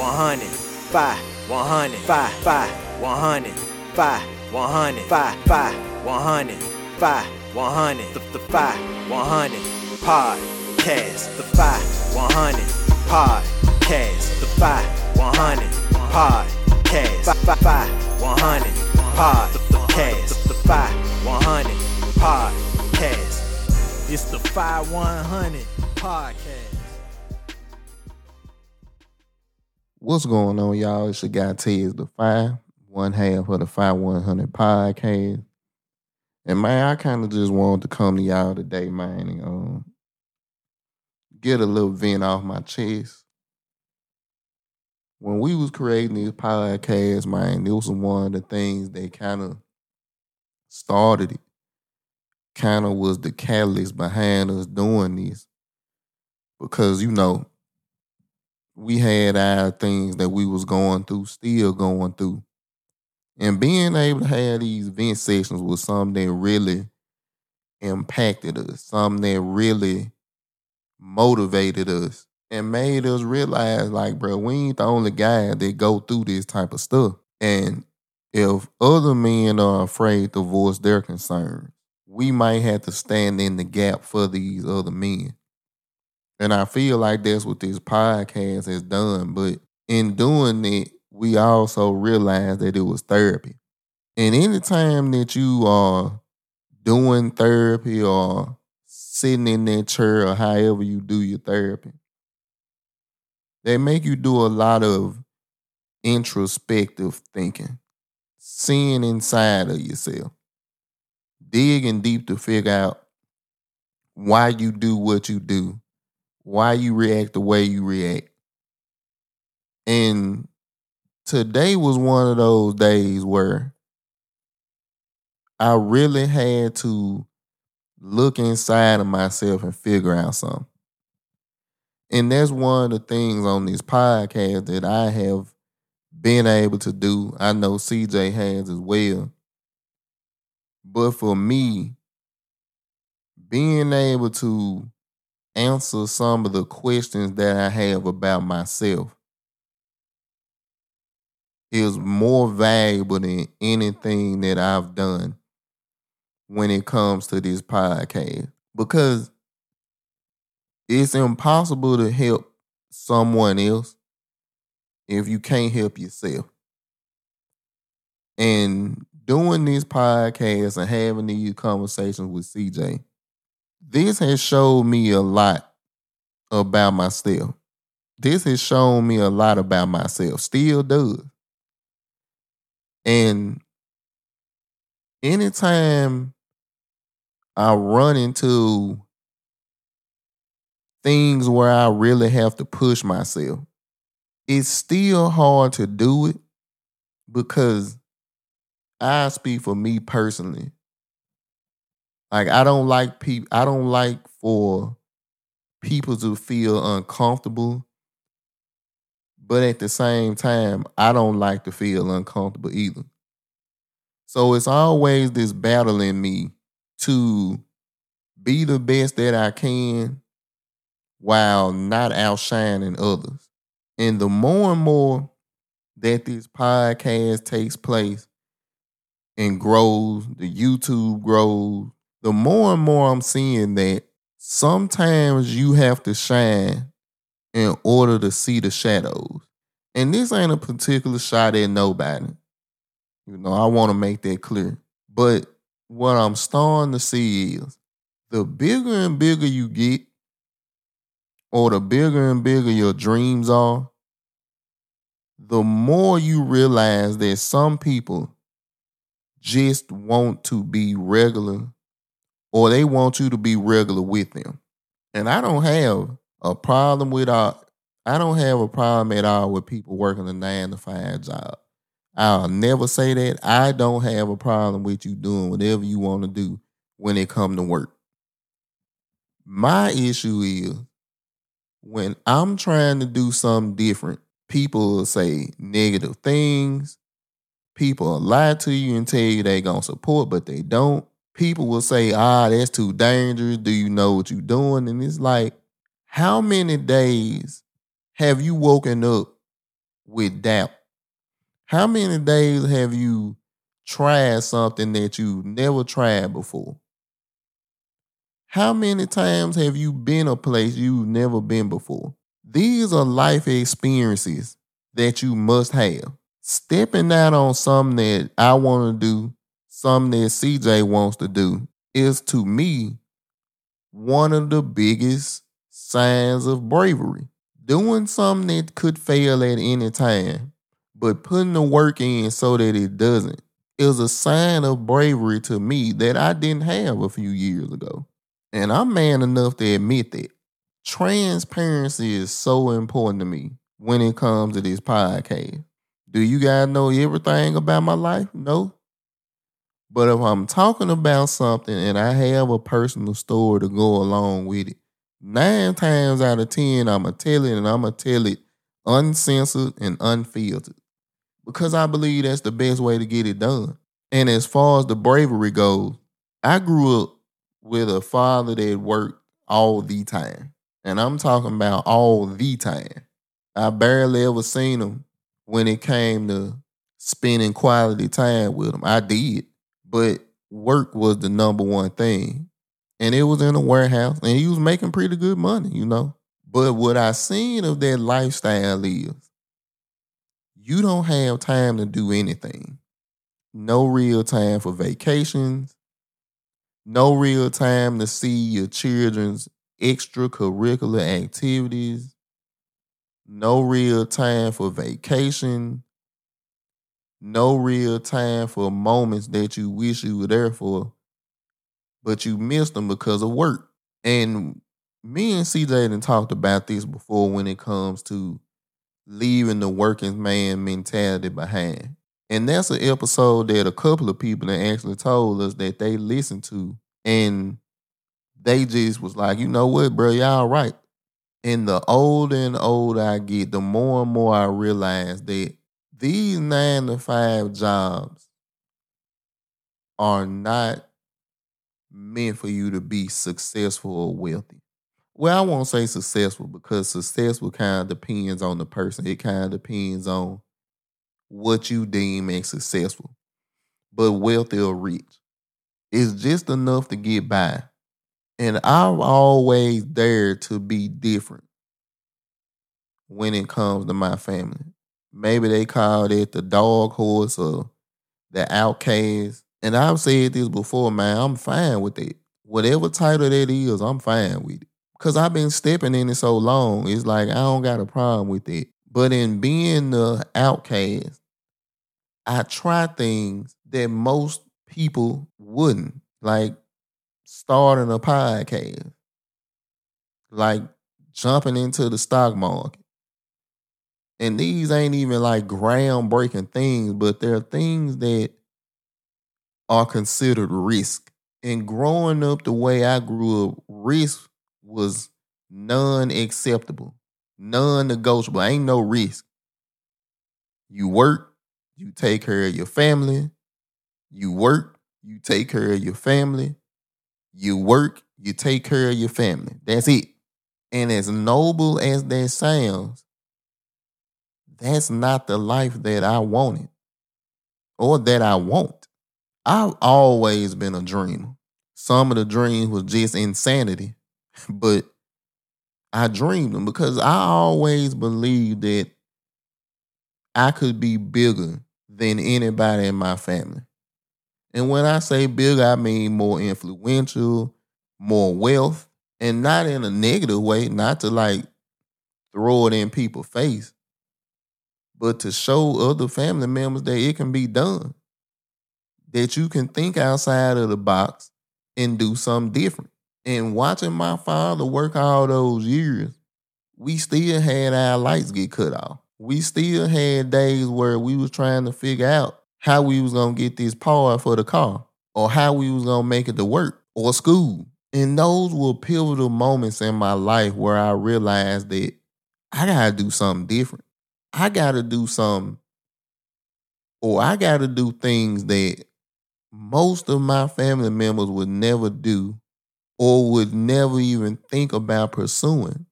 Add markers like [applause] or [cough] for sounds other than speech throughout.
100, 5, 100, 5, 5, 100, 5, 100, 5, 5, 100, 5, 100, the, the 5, 100, podcast, the 5, 100, podcast, the 5, 100, podcast, 5, 5, 100, podcast, the 5, 100, podcast. It's the 5, 100 podcast. What's going on, y'all? It's your guy Tez, the Fye, one half of the Fye one hundred podcast. And man, I kind of just wanted to come to y'all today, man, and um, get a little vent off my chest. When we was creating this podcast, man, it was one of the things that kind of started it. Kind of was the catalyst behind us doing this. Because, you know, we had our things that we was going through, still going through. And being able to have these vent sessions was something that really impacted us, something that really motivated us and made us realize, like, bro, we ain't the only guy that go through this type of stuff. And if other men are afraid to voice their concerns, we might have to stand in the gap for these other men. And I feel like that's what this podcast has done. But in doing it, we also realized that it was therapy. And anytime that you are doing therapy or sitting in that chair or however you do your therapy, they make you do a lot of introspective thinking, seeing inside of yourself, digging deep to figure out why you do what you do why you react the way you react. And today was one of those days where I really had to look inside of myself and figure out something. And that's one of the things on this podcast that I have been able to do. I know CJ has as well. But for me, being able to answer some of the questions that I have about myself is more valuable than anything that I've done when it comes to this podcast because it's impossible to help someone else if you can't help yourself. And doing this podcast and having these conversations with CJ this has showed me a lot about myself. This has shown me a lot about myself, still does. And anytime I run into things where I really have to push myself, it's still hard to do it because I speak for me personally. Like I don't like people. I don't like for people to feel uncomfortable. But at the same time, I don't like to feel uncomfortable either. So it's always this battle in me to be the best that I can while not outshining others. And the more and more that this podcast takes place and grows, the YouTube grows, the more and more I'm seeing that sometimes you have to shine in order to see the shadows. And this ain't a particular shot at nobody. You know, I want to make that clear. But what I'm starting to see is the bigger and bigger you get, or the bigger and bigger your dreams are, the more you realize that some people just want to be regular or they want you to be regular with them. And I don't have a problem with all, I don't have a problem at all with people working a nine to five job. I'll never say that. I don't have a problem with you doing whatever you want to do when it come to work. My issue is when I'm trying to do something different, people say negative things. People lie to you and tell you they gonna support, but they don't people will say, ah, that's too dangerous. Do you know what you're doing? And it's like, how many days have you woken up with doubt? How many days have you tried something that you never tried before? How many times have you been a place you've never been before? These are life experiences that you must have. Stepping out on something that I want to do, something that CJ wants to do, is to me one of the biggest signs of bravery. Doing something that could fail at any time, but putting the work in so that it doesn't, is a sign of bravery to me that I didn't have a few years ago. And I'm man enough to admit that. Transparency is so important to me when it comes to this podcast. Do you guys know everything about my life? No. But if I'm talking about something and I have a personal story to go along with it, nine times out of ten, I'm to tell it and I'm to tell it uncensored and unfiltered because I believe that's the best way to get it done. And as far as the bravery goes, I grew up with a father that worked all the time. And I'm talking about all the time. I barely ever seen him when it came to spending quality time with him. I did, but work was the number one thing. And it was in a warehouse, and he was making pretty good money, you know. But what I seen of that lifestyle is you don't have time to do anything. No real time for vacations. No real time to see your children's extracurricular activities. No real time for vacation. No real time for moments that you wish you were there for, but you missed them because of work. And me and CJ had talked about this before when it comes to leaving the working man mentality behind. And that's an episode that a couple of people that actually told us that they listened to. And they just was like, you know what, bro, y'all right. And the older and older I get, the more and more I realize that these nine to five jobs are not meant for you to be successful or wealthy. Well, I won't say successful because successful kind of depends on the person. It kind of depends on what you deem as successful. But wealthy or rich is just enough to get by. And I'm always there to be different when it comes to my family. Maybe they called it the dog horse or the outcast. And I've said this before, man, I'm fine with it. Whatever title that is, I'm fine with it. Because I've been stepping in it so long, it's like I don't got a problem with it. But in being the outcast, I try things that most people wouldn't, like starting a podcast, like jumping into the stock market. And these ain't even like groundbreaking things, but they're things that are considered risk. And growing up the way I grew up, risk was non acceptable, non negotiable. Ain't no risk. You work, you take care of your family. You work, you take care of your family. You work, you take care of your family. That's it. And as noble as that sounds, that's not the life that I wanted or that I want. I've always been a dreamer. Some of the dreams was just insanity, [laughs] but I dreamed them because I always believed that I could be bigger than anybody in my family. And when I say big, I mean more influential, more wealth, and not in a negative way, not to like throw it in people's face, but to show other family members that it can be done. That you can think outside of the box and do something different. And watching my father work all those years, we still had our lights get cut off we still had days where we was trying to figure out how we was gonna get this part for the car or how we was gonna make it to work or school. And those were pivotal moments in my life where I realized that I gotta do something different. I gotta do something, or I gotta do things that most of my family members would never do or would never even think about pursuing.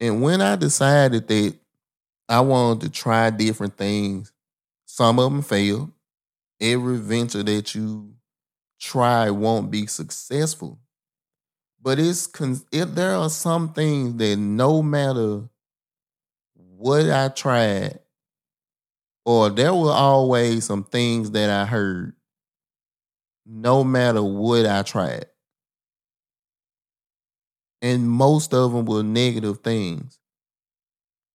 And when I decided that I wanted to try different things. Some of them failed. Every venture that you try won't be successful. But it's it, there are some things that no matter what I tried, or there were always some things that I heard, no matter what I tried. And most of them were negative things.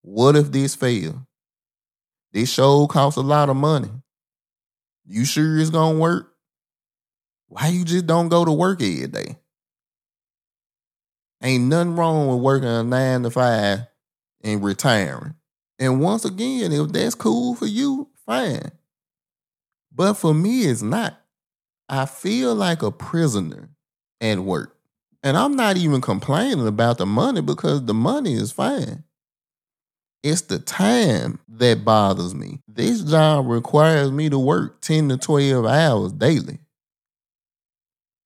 What if this fail? This show costs a lot of money. You sure it's gonna work? Why you just don't go to work every day? Ain't nothing wrong with working a nine to five and retiring. And once again, if that's cool for you, fine. But for me, it's not. I feel like a prisoner at work. And I'm not even complaining about the money because the money is fine. It's the time that bothers me. This job requires me to work 10 to 12 hours daily.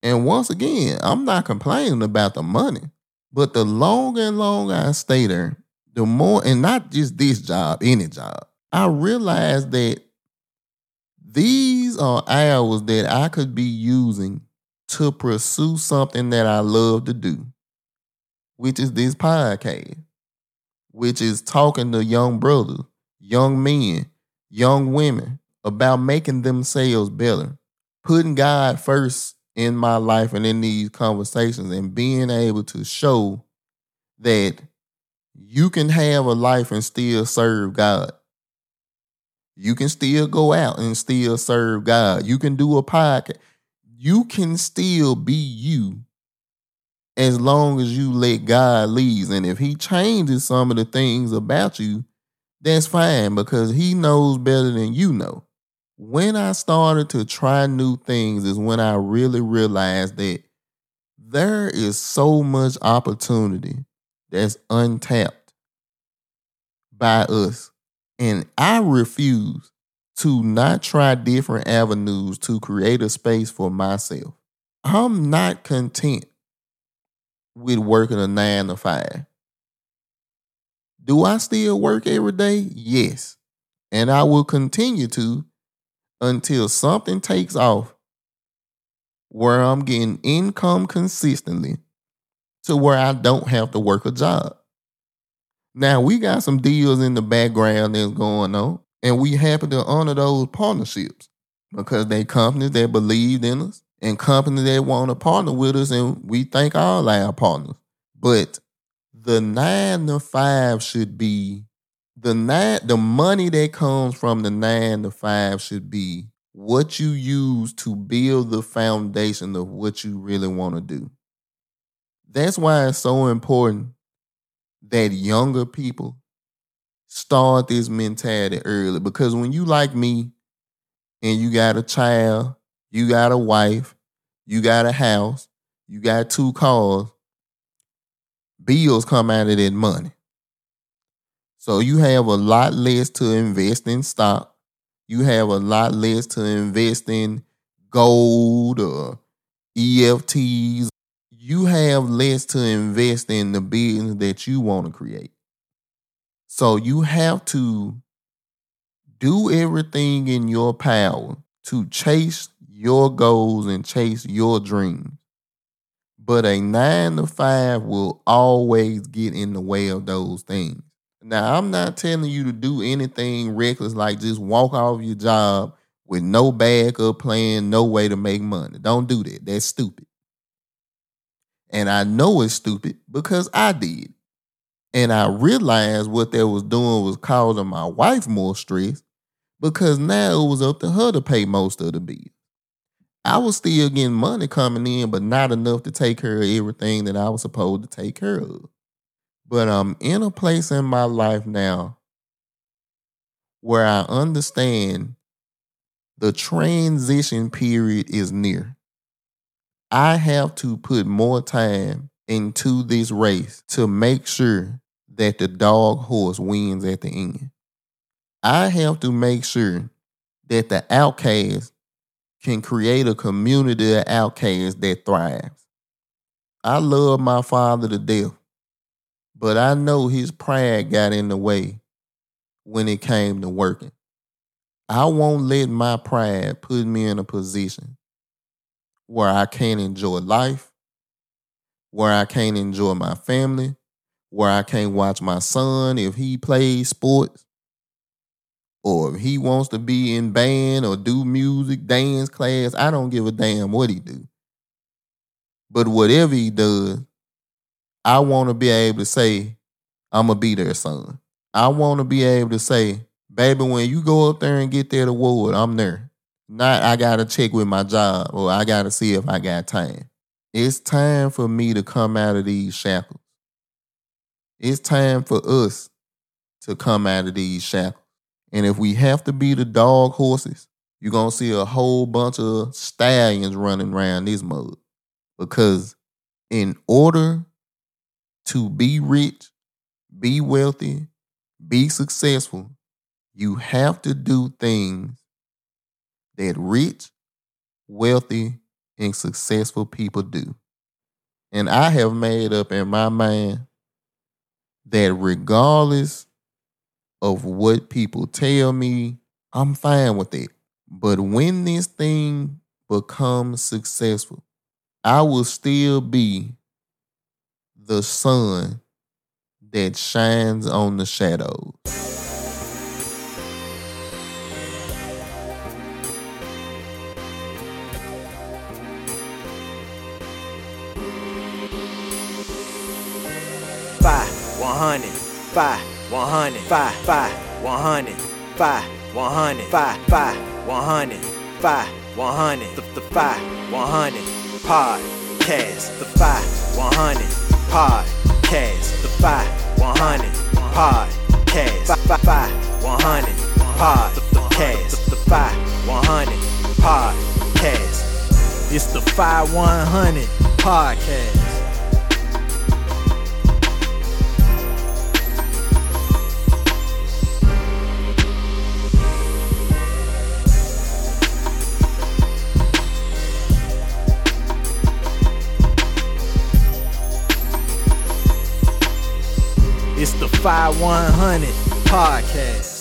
And once again, I'm not complaining about the money, but the longer and longer I stay there, the more, and not just this job, any job, I realized that these are hours that I could be using to pursue something that I love to do, which is this podcast which is talking to young brothers, young men, young women about making themselves better, putting God first in my life and in these conversations, and being able to show that you can have a life and still serve God. You can still go out and still serve God. You can do a podcast. You can still be you as long as you let God lead. And if He changes some of the things about you, that's fine because He knows better than you know. When I started to try new things, is when I really realized that there is so much opportunity that's untapped by us. And I refuse to not try different avenues to create a space for myself. I'm not content with working a nine to five. Do I still work every day? Yes. And I will continue to until something takes off where I'm getting income consistently to where I don't have to work a job. Now we got some deals in the background that's going on, and we happen to honor those partnerships because they companies that believed in us and companies that want to partner with us, and we thank all our partners. But the nine to five should be the nine the money that comes from the nine to five should be what you use to build the foundation of what you really want to do. That's why it's so important that younger people start this mentality early. Because when you like me and you got a child you got a wife, you got a house, you got two cars, bills come out of that money. So you have a lot less to invest in stock. You have a lot less to invest in gold or EFTs. You have less to invest in the business that you want to create. So you have to do everything in your power to chase your goals and chase your dreams. But a nine to five will always get in the way of those things. Now, I'm not telling you to do anything reckless like just walk off your job with no backup plan, no way to make money. Don't do that. That's stupid. And I know it's stupid because I did. And I realized what they was doing was causing my wife more stress because now it was up to her to pay most of the bills. I was still getting money coming in, but not enough to take care of everything that I was supposed to take care of. But I'm in a place in my life now where I understand the transition period is near. I have to put more time into this race to make sure that the dog horse wins at the end. I have to make sure that the outcast can create a community of outcasts that thrives. I love my father to death, but I know his pride got in the way when it came to working. I won't let my pride put me in a position where I can't enjoy life, where I can't enjoy my family, where I can't watch my son if he plays sports, or if he wants to be in band or do music, dance class. I don't give a damn what he do. But whatever he does, I want to be able to say, I'm gonna be there, son. I want to be able to say, baby, when you go up there and get that award, I'm there. Not I gotta check with my job or I gotta see if I got time. It's time for me to come out of these shackles. It's time for us to come out of these shackles. And if we have to be the dog horses, you're gonna see a whole bunch of stallions running around this mud. Because in order to be rich, be wealthy, be successful, you have to do things that rich, wealthy, and successful people do. And I have made up in my mind that regardless of what people tell me, I'm fine with it. But when this thing becomes successful, I will still be the sun that shines on the shadows. Five, one hundred, five, five, one hundred, five, one hundred, five, five, one hundred, five, one hundred, the, the five, one hundred, podcast, the five, one hundred, podcast, the five, one hundred, podcast, five, five, five, one hundred, podcast, the five, one hundred, podcast. It's the five, one hundred podcast. The 5100 podcast.